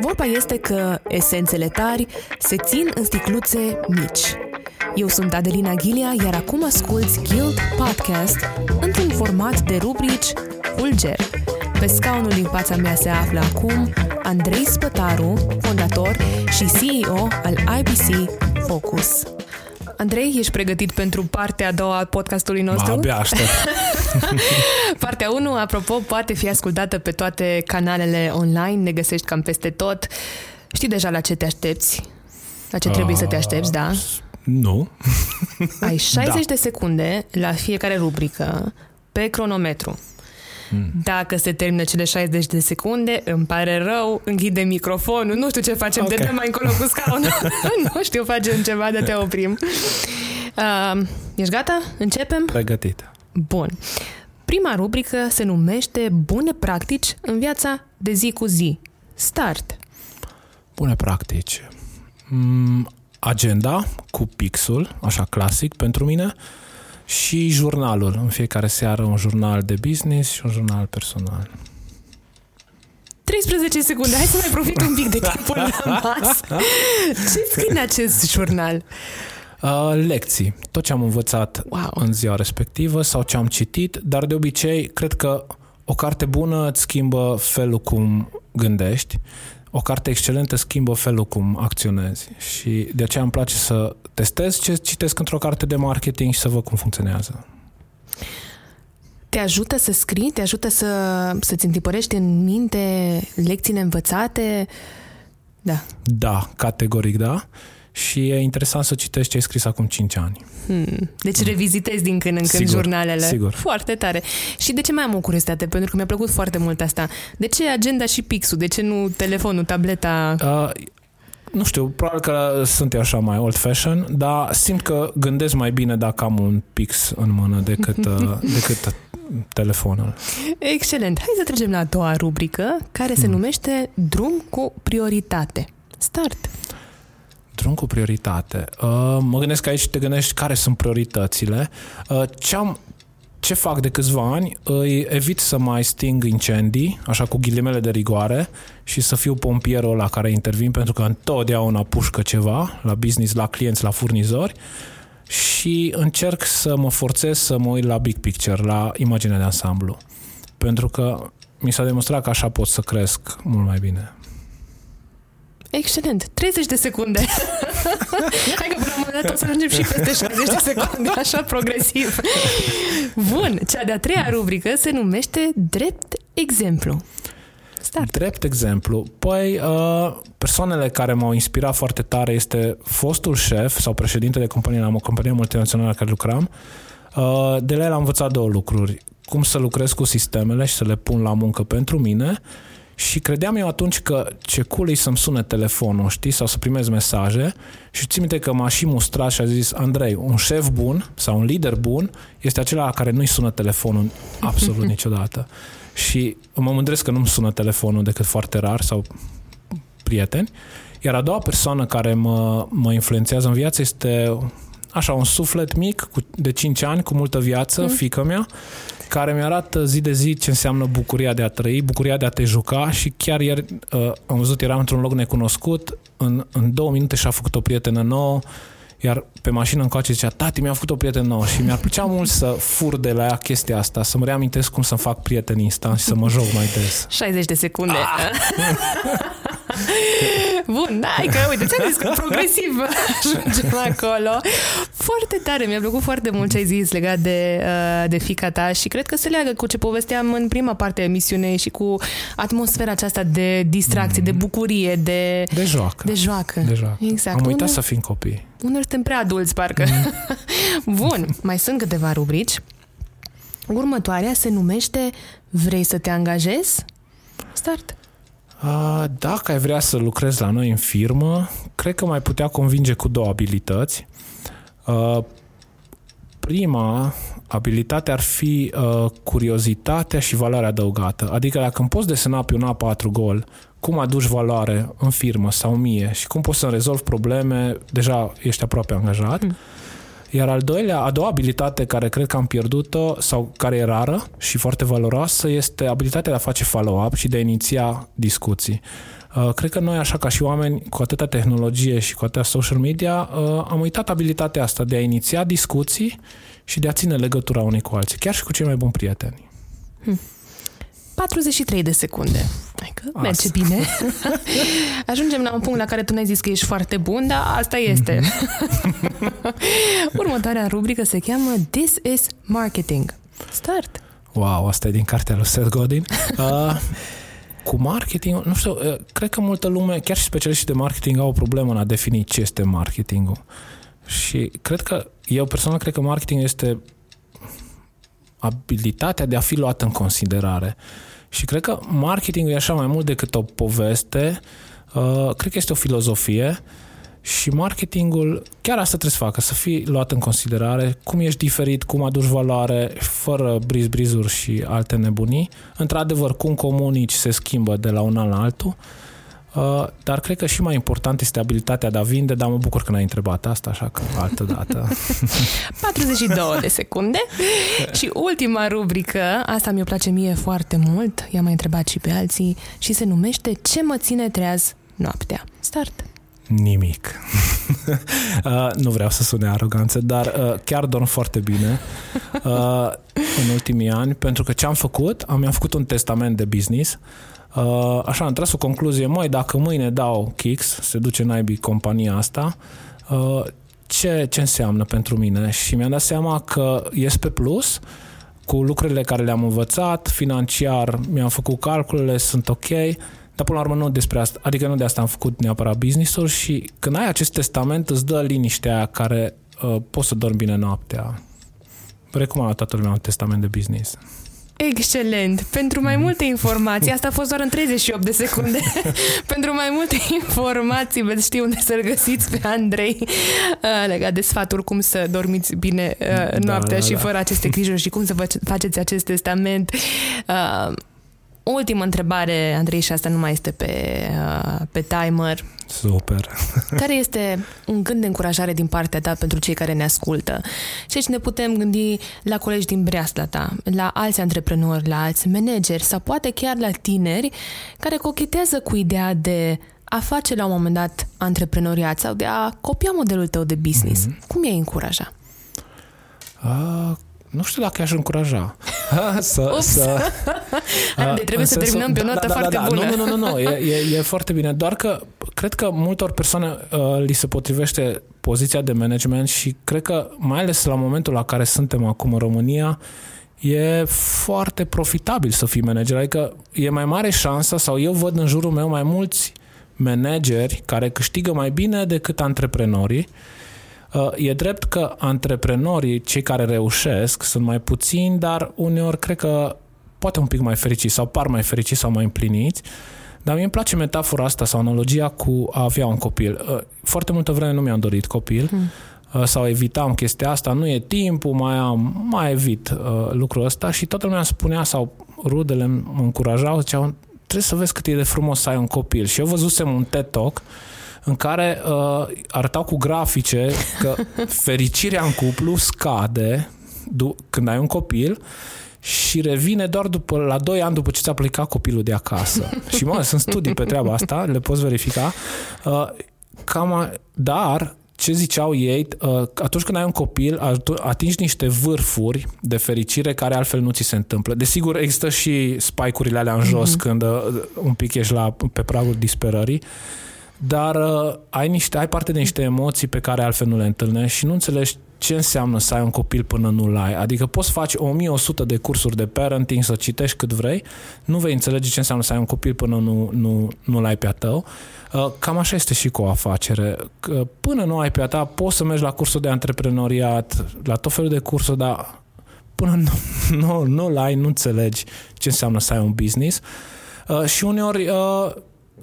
Vorba este că esențele tari se țin în sticluțe mici. Eu sunt Adelina Ghilia, iar acum asculți Guild Podcast într-un format de rubrici Fulger. Pe scaunul din fața mea se află acum Andrei Spătaru, fondator și CEO al IBC Focus. Andrei, ești pregătit pentru partea a doua a podcastului nostru? Abia aștept. Partea 1, apropo, poate fi ascultată pe toate canalele online, ne găsești cam peste tot. Știi deja la ce te aștepți? La ce trebuie să te aștepți, da? Nu. Ai 60 da. de secunde la fiecare rubrică pe cronometru. Hmm. Dacă se termină cele 60 de secunde, îmi pare rău, închide microfonul, nu știu ce facem, okay. Ok. te dăm mai încolo cu scaunul. nu știu, facem ceva de te oprim. Uh, ești gata? Începem? Pregătit. Bun. Prima rubrică se numește Bune practici în viața de zi cu zi. Start. Bune practici. Mm, agenda cu pixul, așa clasic pentru mine, și jurnalul. În fiecare seară un jurnal de business și un jurnal personal. 13 secunde, hai să mai profit un pic de timpul rămas. Ce scrii în acest jurnal? Uh, lecții. Tot ce am învățat Wow. în ziua respectivă sau ce am citit, dar de obicei cred că o carte bună îți schimbă felul cum gândești, o carte excelentă schimbă felul cum acționezi și de aceea îmi place să testez ce citesc într-o carte de marketing și să văd cum funcționează. Te ajută să scrii? Te ajută să, să-ți întipărești în minte lecțiile învățate? Da. Da, categoric da. Și e interesant să citești ce ai scris acum 5 ani. Hmm. Deci revizitezi din când în când Sigur, jurnalele. sigur. Foarte tare. Și de ce mai am o curiozitate? Pentru că mi-a plăcut foarte mult asta. De ce agenda și pixul? De ce nu telefonul, tableta? Uh, nu știu, probabil că sunt eu așa mai old-fashion, dar simt că gândesc mai bine dacă am un pix în mână decât, uh, decât telefonul. Excelent. Hai să trecem la a doua rubrică, care se numește Drum cu prioritate. Start. Drum cu prioritate. Uh, mă gândesc că aici te gândești care sunt prioritățile. Uh, ce, am, ce fac de câțiva ani? Îi evit să mai sting incendii, așa cu ghilimele de rigoare, și să fiu pompierul la care intervin, pentru că întotdeauna pușcă ceva la business, la clienți, la furnizori și încerc să mă forțez să mă uit la big picture, la imaginea de ansamblu. Pentru că mi s-a demonstrat că așa pot să cresc mult mai bine. Excelent. 30 de secunde. Hai că până la un moment dat o să ajungem și peste 60 de secunde, așa progresiv. Bun. Cea de-a treia rubrică se numește Drept exemplu. Start. Drept exemplu, păi uh, persoanele care m-au inspirat foarte tare este fostul șef sau președinte de companie la o companie multinațională la care lucram. Uh, de la el am învățat două lucruri. Cum să lucrez cu sistemele și să le pun la muncă pentru mine și credeam eu atunci că ce cool e să-mi sune telefonul, știi, sau să primez mesaje și țin minte că m-a și mustrat și a zis Andrei, un șef bun sau un lider bun este acela la care nu-i sună telefonul absolut niciodată. Și mă mândresc că nu-mi sună telefonul decât foarte rar sau prieteni. Iar a doua persoană care mă, mă influențează în viață este așa un suflet mic cu, de 5 ani cu multă viață, mm. fică mea, care mi-arată zi de zi ce înseamnă bucuria de a trăi, bucuria de a te juca și chiar ieri uh, am văzut, eram într-un loc necunoscut, în, în două minute și-a făcut o prietenă nouă, iar pe mașină încoace zicea, tati, mi-a făcut o prietenă nouă și mi-ar plăcea mult să fur de la ea chestia asta, să-mi reamintesc cum să fac prieteni instant și să mă joc mai des. 60 de secunde. Bun, hai că, uite, ți-am zis că progresiv ajungem acolo. Foarte tare, mi-a plăcut foarte mult ce ai zis legat de, uh, de fica ta și cred că se leagă cu ce povesteam în prima parte a emisiunei și cu atmosfera aceasta de distracție, de bucurie, de... De joacă. De joacă. De joacă. Exact. Am uitat Unul- să fim copii. Uneori suntem prea adulți, parcă. Bun, mai sunt câteva rubrici. Următoarea se numește Vrei să te angajezi? Start. Uh, Dacă ai vrea să lucrezi la noi în firmă, cred că mai putea convinge cu două abilități. Uh, Prima abilitate ar fi uh, curiozitatea și valoarea adăugată. Adică dacă îmi poți desena pe un A4 gol cum aduci valoare în firmă sau mie și cum poți să rezolvi probleme, deja ești aproape angajat. Mm. Iar al doilea, a doua abilitate care cred că am pierdut-o sau care e rară și foarte valoroasă este abilitatea de a face follow-up și de a iniția discuții. Uh, cred că noi, așa ca și oameni, cu atâta tehnologie și cu atâta social media, uh, am uitat abilitatea asta de a iniția discuții și de a ține legătura unii cu alții, chiar și cu cei mai buni prieteni. Hmm. 43 de secunde. Adică asta. merge bine. Ajungem la un punct la care tu ne-ai zis că ești foarte bun, dar asta este. Următoarea rubrică se cheamă This is Marketing. Start! Wow, asta e din cartea lui Seth Godin. Uh, cu marketing, nu știu, uh, cred că multă lume, chiar și specialiștii de marketing, au o problemă în a defini ce este marketingul. Și cred că, eu personal cred că marketing este abilitatea de a fi luat în considerare. Și cred că marketingul e așa mai mult decât o poveste, uh, cred că este o filozofie și marketingul chiar asta trebuie să facă, să fii luat în considerare, cum ești diferit, cum aduci valoare, fără briz-brizuri și alte nebunii. Într-adevăr, cum comunici se schimbă de la un an la altul Uh, dar cred că și mai important este abilitatea de a vinde, dar mă bucur că n-ai întrebat asta, așa că altă dată. 42 de secunde. și ultima rubrică, asta mi-o place mie foarte mult, i-am mai întrebat și pe alții, și se numește Ce mă ține treaz noaptea? Start! Nimic. uh, nu vreau să sune aroganță, dar uh, chiar dorm foarte bine uh, în ultimii ani, pentru că ce am făcut, am, am făcut un testament de business Uh, așa, am tras o concluzie, mai dacă mâine dau kicks, se duce naibii compania asta, uh, ce, ce înseamnă pentru mine? Și mi-am dat seama că ies pe plus, cu lucrurile care le-am învățat, financiar mi-am făcut calculele, sunt ok, dar până la urmă nu despre asta, adică nu de asta am făcut neapărat business-ul și când ai acest testament îți dă liniștea care uh, poți să dormi bine noaptea. Recomand la toată lumea un testament de business. Excelent! Pentru mai multe informații, asta a fost doar în 38 de secunde, pentru mai multe informații veți ști unde să-l găsiți pe Andrei uh, legat de sfaturi cum să dormiți bine uh, da, noaptea da, și da. fără aceste grijuri și cum să faceți acest testament. Uh, ultimă întrebare, Andrei, și asta nu mai este pe, uh, pe timer. Super. Care este un gând de încurajare din partea ta pentru cei care ne ascultă? Și aici ne putem gândi la colegi din breasla ta, la alți antreprenori, la alți manageri sau poate chiar la tineri care cochetează cu ideea de a face la un moment dat antreprenoriat sau de a copia modelul tău de business. Mm-hmm. Cum i-ai încuraja? Uh, nu știu dacă aș încuraja să... Ups. să de trebuie să terminăm pe o notă da, da, foarte da, da. bună. Nu, nu, nu, nu, e, e, e foarte bine. Doar că cred că multor persoane uh, li se potrivește poziția de management și cred că mai ales la momentul la care suntem acum în România, e foarte profitabil să fii manager. Adică e mai mare șansa sau eu văd în jurul meu mai mulți manageri care câștigă mai bine decât antreprenorii Uh, e drept că antreprenorii, cei care reușesc, sunt mai puțini, dar uneori cred că poate un pic mai fericiți sau par mai fericiți sau mai împliniți. Dar mie îmi place metafora asta sau analogia cu a avea un copil. Uh, foarte multă vreme nu mi-am dorit copil hmm. sau evitam chestia asta, nu e timpul, mai am, mai evit lucrul ăsta și toată lumea spunea sau rudele mă încurajau, ziceau, trebuie să vezi cât e de frumos să ai un copil. Și eu văzusem un TED Talk în care uh, arătau cu grafice că fericirea în cuplu scade când ai un copil și revine doar după, la 2 ani după ce ți-a plecat copilul de acasă. și mă, sunt studii pe treaba asta, le poți verifica. Uh, cam, dar ce ziceau ei, uh, atunci când ai un copil, atingi niște vârfuri de fericire care altfel nu ți se întâmplă. Desigur, există și spike-urile alea în jos mm-hmm. când uh, un pic ești la, pe pragul disperării, dar uh, ai, niște, ai parte de niște emoții pe care altfel nu le întâlnești și nu înțelegi ce înseamnă să ai un copil până nu-l ai. Adică poți face 1100 de cursuri de parenting, să citești cât vrei, nu vei înțelege ce înseamnă să ai un copil până nu, nu, nu-l ai pe a tău. Uh, cam așa este și cu o afacere. Până nu ai pe a ta, poți să mergi la cursul de antreprenoriat, la tot felul de cursuri, dar până nu, nu, nu-l ai, nu înțelegi ce înseamnă să ai un business. Uh, și uneori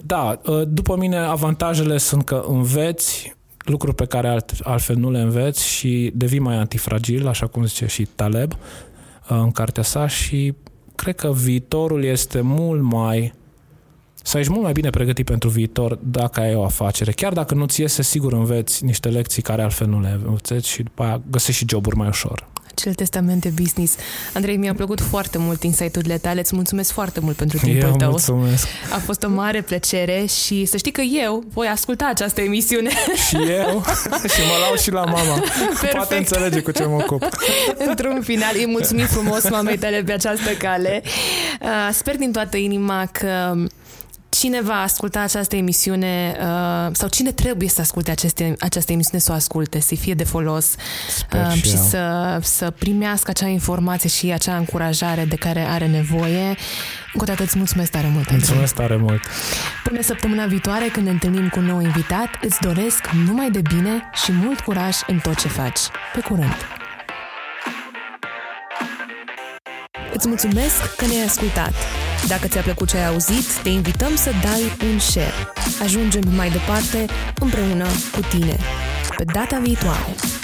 da, ă, după mine avantajele sunt că înveți lucruri pe care alt, altfel nu le înveți și devii mai antifragil, așa cum zice și Taleb ă, în cartea sa și cred că viitorul este mult mai să ești mult mai bine pregătit pentru viitor dacă ai o afacere. Chiar dacă nu-ți iese, sigur înveți niște lecții care altfel nu le înveți și după aia găsești și joburi mai ușor acel testament de business. Andrei, mi-a plăcut foarte mult insight-urile tale, îți mulțumesc foarte mult pentru timpul eu tău. mulțumesc. A fost o mare plăcere și să știi că eu voi asculta această emisiune. Și eu și mă lau și la mama. Perfect. Poate înțelege cu ce mă ocup. Într-un final, îi mulțumim frumos mamei tale pe această cale. Uh, sper din toată inima că cine va asculta această emisiune uh, sau cine trebuie să asculte aceste, această emisiune să o asculte, să fie de folos uh, și, și să, să primească acea informație și acea încurajare de care are nevoie. Încă o dată îți mulțumesc tare mult. Mulțumesc tare mult. Până săptămâna viitoare, când ne întâlnim cu un nou invitat, îți doresc numai de bine și mult curaj în tot ce faci. Pe curând! Îți mulțumesc că ne-ai ascultat. Dacă ți-a plăcut ce ai auzit, te invităm să dai un share. Ajungem mai departe împreună cu tine. Pe data viitoare!